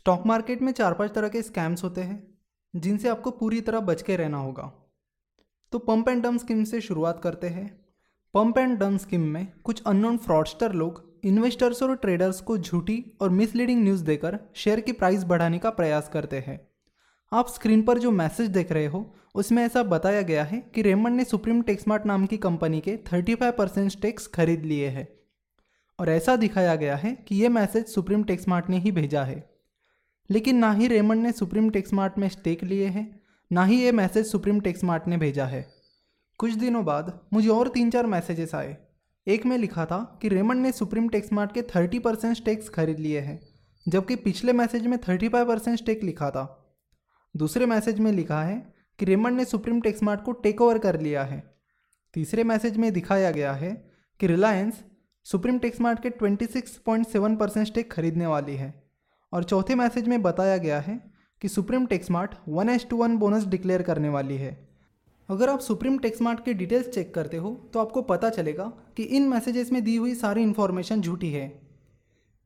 Stock market में चार पाँच तरह के स्कैम्स होते हैं, जिनसे आपको पूरी तरह बच के रहना होगा। तो पंप एंड डम स्कीम से शुरुआत करते हैं। पंप एंड डम स्कीम में कुछ अननोन फ्रॉडस्टर लोग इन्वेस्टर्स और ट्रेडर्स को झूठी और मिसलीडिंग न्यूज़ देकर शेयर की प्राइस बढ़ाने का प्रयास करते हैं। आप स्क्रीन पर जो मैसेज देख रहे हो, उसमें ऐसा बताया गया है कि रेमंड ने सुप्रीम टेक्समार्ट नाम की कंपनी के 35 परसेंट स्टेक्स खरीद लिए हैं। और ऐसा दिखाया गया है कि ये मैसेज सुप्रीम टेक्समार्ट ने ही भेजा है। लेकिन ना ही रेमंड ने सुप्रीम टेक्समार्ट में स्टेक लिए हैं, ना ही ये मैसेज सुप्रीम टेक्समार्ट ने भेजा है। कुछ दिनों बाद मुझे और तीन चार मैसेजेस आए। एक में लिखा था कि रेमंड ने सुप्रीम टेक्समार्ट के 30 परसेंट स्टेक्स खरीद लिए हैं, जबकि पिछले मैसेज में 35 परसेंट स्टेक लिखा था। दूसरे मैसेज में लिखा है कि रेमंड ने सुप्रीम टेक्समार्ट को टेक ओवर कर लिया है। तीसरे मैसेज में दिखाया गया है कि रिलायंस सुप्रीम टेक्समार्ट के 26.7 परसेंट स्टेक खरीदने वाली है। और चौथे मैसेज में बताया गया है कि Supreme Texmart one is to one bonus declare करने वाली है। अगर आप सुप्रीम टेक्समार्ट की डिटेल्स चेक करते हो तो आपको पता चलेगा कि इन मैसेजेस में दी हुई सारी इन्फॉर्मेशन झूठी है।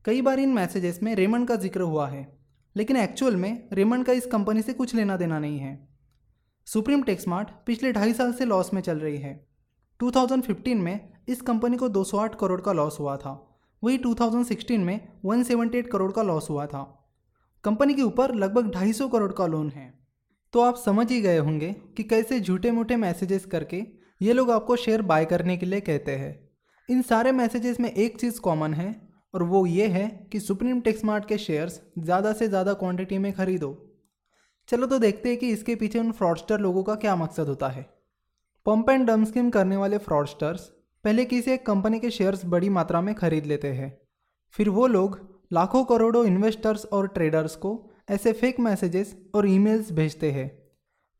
कई बार इन मैसेजेस में रेमंड का ज़िक्र हुआ है, लेकिन एक्चुअल में रेमंड का इस कंपनी से कुछ लेना देना नहीं है। सुप्रीम टेक्समार्ट पिछले ढाई साल से लॉस में चल रही है। 2015 में इस कंपनी को 208 करोड़ का लॉस हुआ था। वही 2016 में 178 करोड़ का लॉस हुआ था। कंपनी के ऊपर लगभग 250 करोड़ का लोन है। तो आप समझ ही गए होंगे कि कैसे झूठे मूठे मैसेजेस करके ये लोग आपको शेयर बाय करने के लिए कहते हैं। इन सारे मैसेजेस में एक चीज़ कॉमन है और वो ये है कि सुप्रीम टेक्समार्ट के शेयर्स ज़्यादा से ज़्यादा क्वांटिटी में खरीदो। चलो तो देखते हैं कि इसके पीछे उन फ्रॉडस्टर लोगों का क्या मकसद होता है। पंप एंड डम स्कीम करने वाले फ्रॉडस्टर्स पहले किसी एक कंपनी के शेयर्स बड़ी मात्रा में खरीद लेते हैं। फिर वो लोग लाखों करोड़ों इन्वेस्टर्स और ट्रेडर्स को ऐसे फेक मैसेजेस और ईमेल्स भेजते हैं।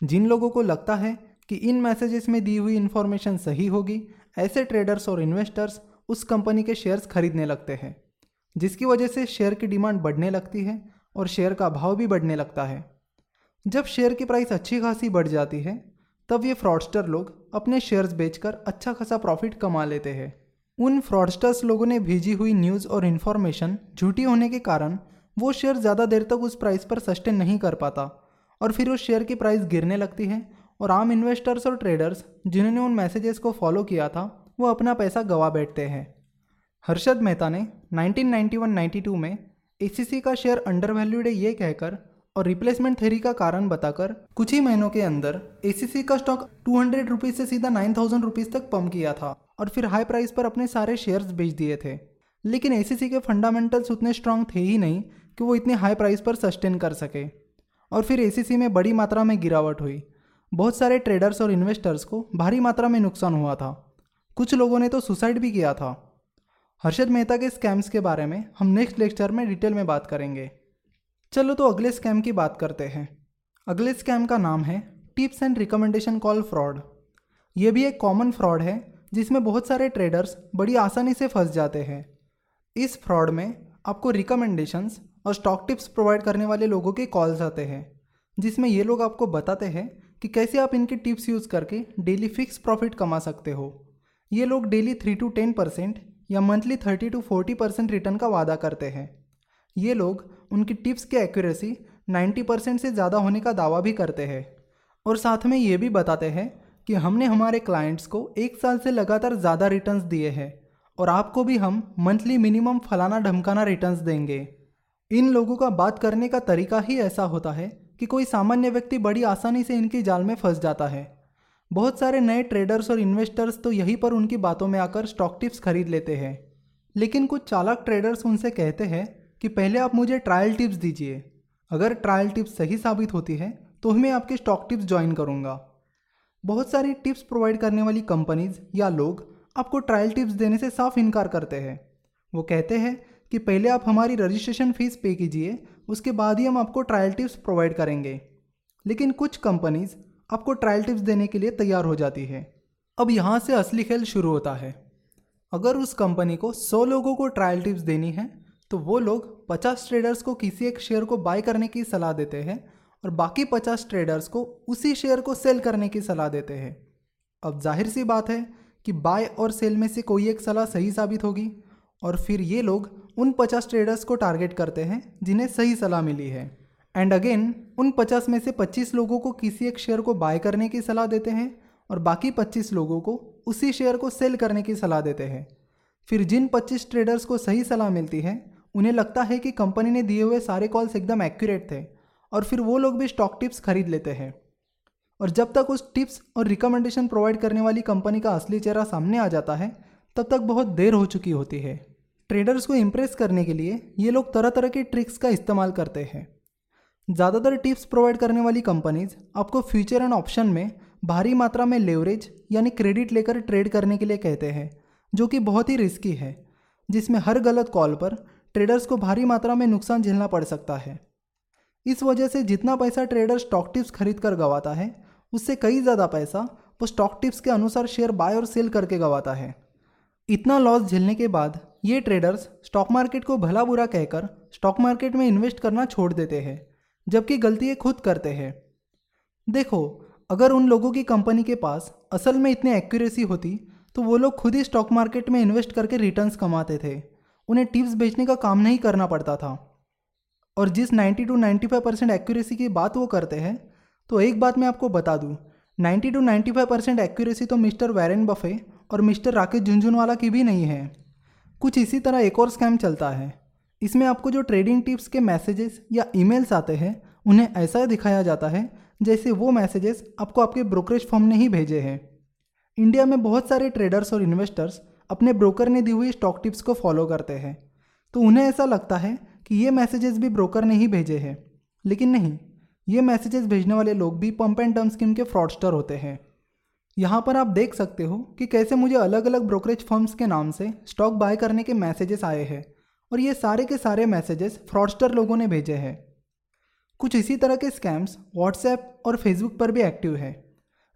जिन लोगों को लगता है कि इन मैसेजेस में दी हुई इन्फॉर्मेशन सही होगी, ऐसे ट्रेडर्स और इन्वेस्टर्स उस कंपनी के शेयर्स खरीदने लगते हैं, जिसकी वजह से शेयर की डिमांड बढ़ने लगती है और शेयर का भाव भी बढ़ने लगता है। जब शेयर की प्राइस अच्छी खासी बढ़ जाती है तब ये फ्रॉडस्टर लोग अपने शेयर्स बेचकर अच्छा खासा प्रॉफिट कमा लेते हैं। उन फ्रॉडस्टर्स लोगों ने भेजी हुई न्यूज़ और इन्फॉर्मेशन झूठी होने के कारण वो शेयर ज़्यादा देर तक उस प्राइस पर सस्टेन नहीं कर पाता और फिर उस शेयर की प्राइस गिरने लगती है और आम इन्वेस्टर्स और ट्रेडर्स जिन्होंने उन मैसेजेस को फॉलो किया था, वो अपना पैसा गवा बैठते हैं। हर्षद मेहता ने 1991-92 में एसीसी का शेयर अंडर वैल्यूड है ये कहकर और रिप्लेसमेंट थेरी का कारण बताकर कुछ ही महीनों के अंदर एसीसी का स्टॉक टू हंड्रेड रुपीज़ से सीधा नाइन थाउज़ेंड रुपीज़ तक पम्प किया था और फिर हाई प्राइस पर अपने सारे शेयर्स बेच दिए थे। लेकिन एसीसी के फंडामेंटल्स उतने स्ट्रांग थे ही नहीं कि वो इतने हाई प्राइस पर सस्टेन कर सके। और फिर एसीसी में बड़ी मात्रा में गिरावट हुई। बहुत सारे ट्रेडर्स और इन्वेस्टर्स को भारी मात्रा में नुकसान हुआ था। कुछ लोगों ने तो सुसाइड भी किया था। हर्षद मेहता के स्कैम्स के बारे में हम नेक्स्ट लेक्चर में डिटेल में बात करेंगे। चलो तो अगले स्कैम की बात करते हैं। अगले स्कैम का नाम है tips and recommendation call fraud. ये भी एक कॉमन फ्रॉड है, जिसमें बहुत सारे ट्रेडर्स बड़ी आसानी से फंस जाते हैं। इस फ्रॉड में आपको रिकमेंडेशंस और स्टॉक टिप्स प्रोवाइड करने वाले लोगों के कॉल्स आते हैं, जिसमें ये लोग आपको बताते हैं कि कैसे आप इनके टिप्स यूज़ करके डेली फिक्स प्रॉफिट कमा सकते हो। ये लोग daily three to ten percent या monthly thirty to forty percent return का वादा करते हैं। ये लोग उनकी टिप्स की एक्यूरेसी नाइन्टी परसेंट से ज़्यादा होने का दावा भी करते हैं। और साथ में ये भी बताते हैं कि हमने हमारे क्लाइंट्स को एक साल से लगातार ज़्यादा रिटर्न्स दिए हैं और आपको भी हम मंथली मिनिमम फलाना ढमकाना रिटर्न्स देंगे। इन लोगों का बात करने का तरीका ही ऐसा होता है कि कोई सामान्य व्यक्ति बड़ी आसानी से इनकी जाल में फंस जाता है। बहुत सारे नए ट्रेडर्स और इन्वेस्टर्स तो यहीं पर उनकी बातों में आकर स्टॉक टिप्स खरीद लेते हैं। लेकिन कुछ चालक ट्रेडर्स उनसे कहते हैं कि पहले आप मुझे ट्रायल टिप्स दीजिए। अगर ट्रायल टिप्स सही साबित होती है तो मैं आपके स्टॉक टिप्स ज्वाइन करूँगा। बहुत सारी टिप्स प्रोवाइड करने वाली कंपनीज़ या लोग आपको ट्रायल टिप्स देने से साफ़ इनकार करते हैं। वो कहते हैं कि पहले आप हमारी रजिस्ट्रेशन फ़ीस पे कीजिए, उसके बाद ही हम आपको ट्रायल टिप्स प्रोवाइड करेंगे। लेकिन कुछ कंपनीज़ आपको ट्रायल टिप्स देने के लिए तैयार हो जाती है। अब यहाँ से असली खेल शुरू होता है। अगर उस कंपनी को 100 लोगों को ट्रायल टिप्स देनी है तो वो लोग 50 ट्रेडर्स को किसी एक शेयर को बाय करने की सलाह देते हैं और बाकी 50 ट्रेडर्स को उसी शेयर को सेल करने की सलाह देते हैं। अब ज़ाहिर सी बात है कि बाय और सेल में से कोई एक सलाह सही साबित होगी और फिर ये लोग उन पचास ट्रेडर्स को टारगेट करते हैं जिन्हें सही सलाह मिली है। एंड अगेन उन पचास में से पच्चीस लोगों को किसी एक शेयर को बाय करने की सलाह देते हैं और बाकी पच्चीस लोगों को उसी शेयर को सेल करने की सलाह देते हैं। फिर जिन पच्चीस ट्रेडर्स को सही सलाह मिलती है उन्हें लगता है कि कंपनी ने दिए हुए सारे कॉल्स एकदम एक्यूरेट थे और फिर वो लोग भी स्टॉक टिप्स खरीद लेते हैं। और जब तक उस टिप्स और रिकमेंडेशन प्रोवाइड करने वाली कंपनी का असली चेहरा सामने आ जाता है, तब तक बहुत देर हो चुकी होती है। ट्रेडर्स को इम्प्रेस करने के लिए ये लोग तरह तरह के ट्रिक्स का इस्तेमाल करते हैं। ज़्यादातर टिप्स प्रोवाइड करने वाली कंपनीज़ आपको फ्यूचर एंड ऑप्शन में भारी मात्रा में लेवरेज यानी क्रेडिट लेकर ट्रेड करने के लिए कहते हैं, जो कि बहुत ही रिस्की है, जिसमें हर गलत कॉल पर ट्रेडर्स को भारी मात्रा में नुकसान झेलना पड़ सकता है। इस वजह से जितना पैसा ट्रेडर स्टॉक टिप्स खरीद कर गंवाता है, उससे कई ज़्यादा पैसा वो स्टॉक टिप्स के अनुसार शेयर बाय और सेल करके गवाता है। इतना लॉस झेलने के बाद ये ट्रेडर्स स्टॉक मार्केट को भला बुरा कहकर स्टॉक मार्केट में इन्वेस्ट करना छोड़ देते हैं, जबकि गलती ये खुद करते हैं। देखो, अगर उन लोगों की कंपनी के पास असल में इतनी एक्यूरेसी होती तो वो लोग खुद ही स्टॉक मार्केट में इन्वेस्ट करके रिटर्न्स कमाते थे। उन्हें टिप्स बेचने का काम नहीं करना पड़ता था। और जिस 90 टू 95 परसेंट एक्यूरेसी की बात वो करते हैं तो एक बात मैं आपको बता दूँ। 90 टू 95 परसेंट एक्यूरेसी तो मिस्टर वैरन बफे और मिस्टर राकेश झुंझुनवाला की भी नहीं है। कुछ इसी तरह एक और स्कैम चलता है। इसमें आपको जो ट्रेडिंग टिप्स के मैसेजेस या ईमेल्स आते हैं, उन्हें ऐसा दिखाया जाता है जैसे वो मैसेजेस आपको आपके ब्रोकरेज फॉर्म ने ही भेजे हैं। इंडिया में बहुत सारे ट्रेडर्स और इन्वेस्टर्स अपने ब्रोकर ने दी हुई स्टॉक टिप्स को फॉलो करते हैं। तो उन्हें ऐसा लगता है कि ये मैसेजेस भी ब्रोकर ने ही भेजे हैं। लेकिन नहीं, ये मैसेजेस भेजने वाले लोग भी पंप एंड टर्म स्कीम के फ्रॉडस्टर होते हैं। यहाँ पर आप देख सकते हो कि कैसे मुझे अलग अलग ब्रोकरेज फर्म्स के नाम से स्टॉक बाय करने के मैसेजेस आए हैं और ये सारे के सारे मैसेजेस फ्रॉडस्टर लोगों ने भेजे हैं। कुछ इसी तरह के स्कैम्स व्हाट्सएप और फेसबुक पर भी एक्टिव है।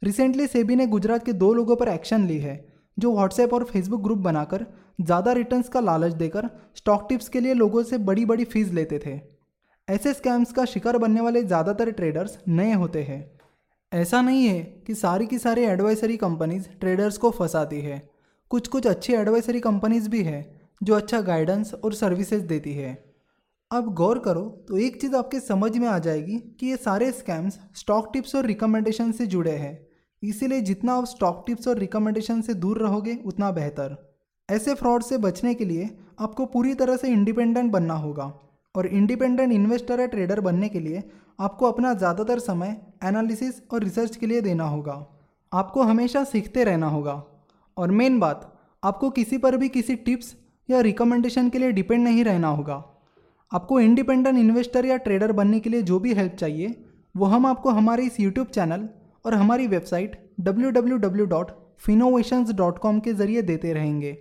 रिसेंटली सेबी ने गुजरात के दो लोगों पर एक्शन ली है। जो व्हाट्सएप और फेसबुक ग्रुप बनाकर ज़्यादा रिटर्न्स का लालच देकर स्टॉक टिप्स के लिए लोगों से बड़ी बड़ी फ़ीस लेते थे। ऐसे स्कैम्स का शिकार बनने वाले ज़्यादातर ट्रेडर्स नए होते हैं। ऐसा नहीं है कि सारी की सारी एडवाइसरी कंपनीज़ ट्रेडर्स को फंसाती है। कुछ कुछ अच्छी एडवाइसरी कंपनीज़ भी है, जो अच्छा गाइडेंस और सर्विसेज़ देती है। अब गौर करो तो एक चीज़ आपके समझ में आ जाएगी कि ये सारे स्कैम्स स्टॉक टिप्स और रिकमेंडेशन से जुड़े हैं। इसीलिए जितना आप स्टॉक टिप्स और रिकमेंडेशन से दूर रहोगे, उतना बेहतर। ऐसे फ्रॉड से बचने के लिए आपको पूरी तरह से इंडिपेंडेंट बनना होगा और इंडिपेंडेंट इन्वेस्टर या ट्रेडर बनने के लिए आपको अपना ज़्यादातर समय एनालिसिस और रिसर्च के लिए देना होगा। आपको हमेशा सीखते रहना होगा। और मेन बात, आपको किसी पर भी किसी टिप्स या रिकमेंडेशन के लिए डिपेंड नहीं रहना होगा। आपको इंडिपेंडेंट इन्वेस्टर या ट्रेडर बनने के लिए जो भी हेल्प चाहिए, वो हम आपको हमारे इस यूट्यूब चैनल और हमारी वेबसाइट www.finovations.com के ज़रिए देते रहेंगे।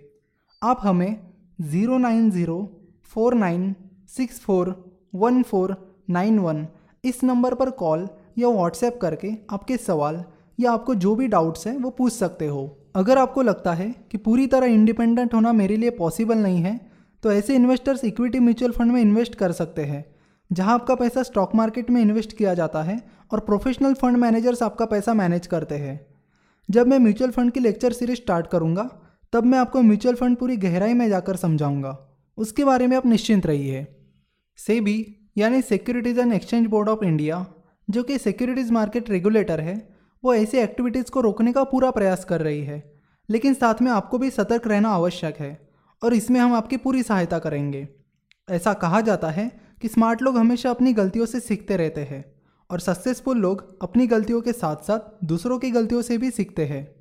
आप हमें zero nine zero four nine six four one four nine one इस नंबर पर कॉल या व्हाट्सएप करके आपके सवाल या आपको जो भी डाउट्स हैं वो पूछ सकते हो। अगर आपको लगता है कि पूरी तरह इंडिपेंडेंट होना मेरे लिए पॉसिबल नहीं है तो ऐसे इन्वेस्टर्स इक्विटी म्यूचुअल फंड में इन्वेस्ट कर सकते हैं, जहाँ आपका पैसा स्टॉक मार्केट में इन्वेस्ट किया जाता है और प्रोफेशनल फंड मैनेजर्स आपका पैसा मैनेज करते हैं। जब मैं म्यूचुअल फंड की लेक्चर सीरीज़ स्टार्ट करूँगा, तब मैं आपको म्यूचुअल फंड पूरी गहराई में जाकर समझाऊँगा। उसके बारे में आप निश्चिंत रहिए। सेबी, यानी securities and exchange board of India जो कि सिक्योरिटीज़ मार्केट रेगुलेटर है, वो ऐसी एक्टिविटीज़ को रोकने का पूरा प्रयास कर रही है। लेकिन साथ में आपको भी सतर्क रहना आवश्यक है, और इसमें हम आपकी पूरी सहायता करेंगे। ऐसा कहा जाता है कि स्मार्ट लोग हमेशा अपनी गलतियों से सीखते रहते हैं। और सक्सेसफुल लोग अपनी गलतियों के साथ साथ दूसरों की गलतियों से भी सीखते हैं।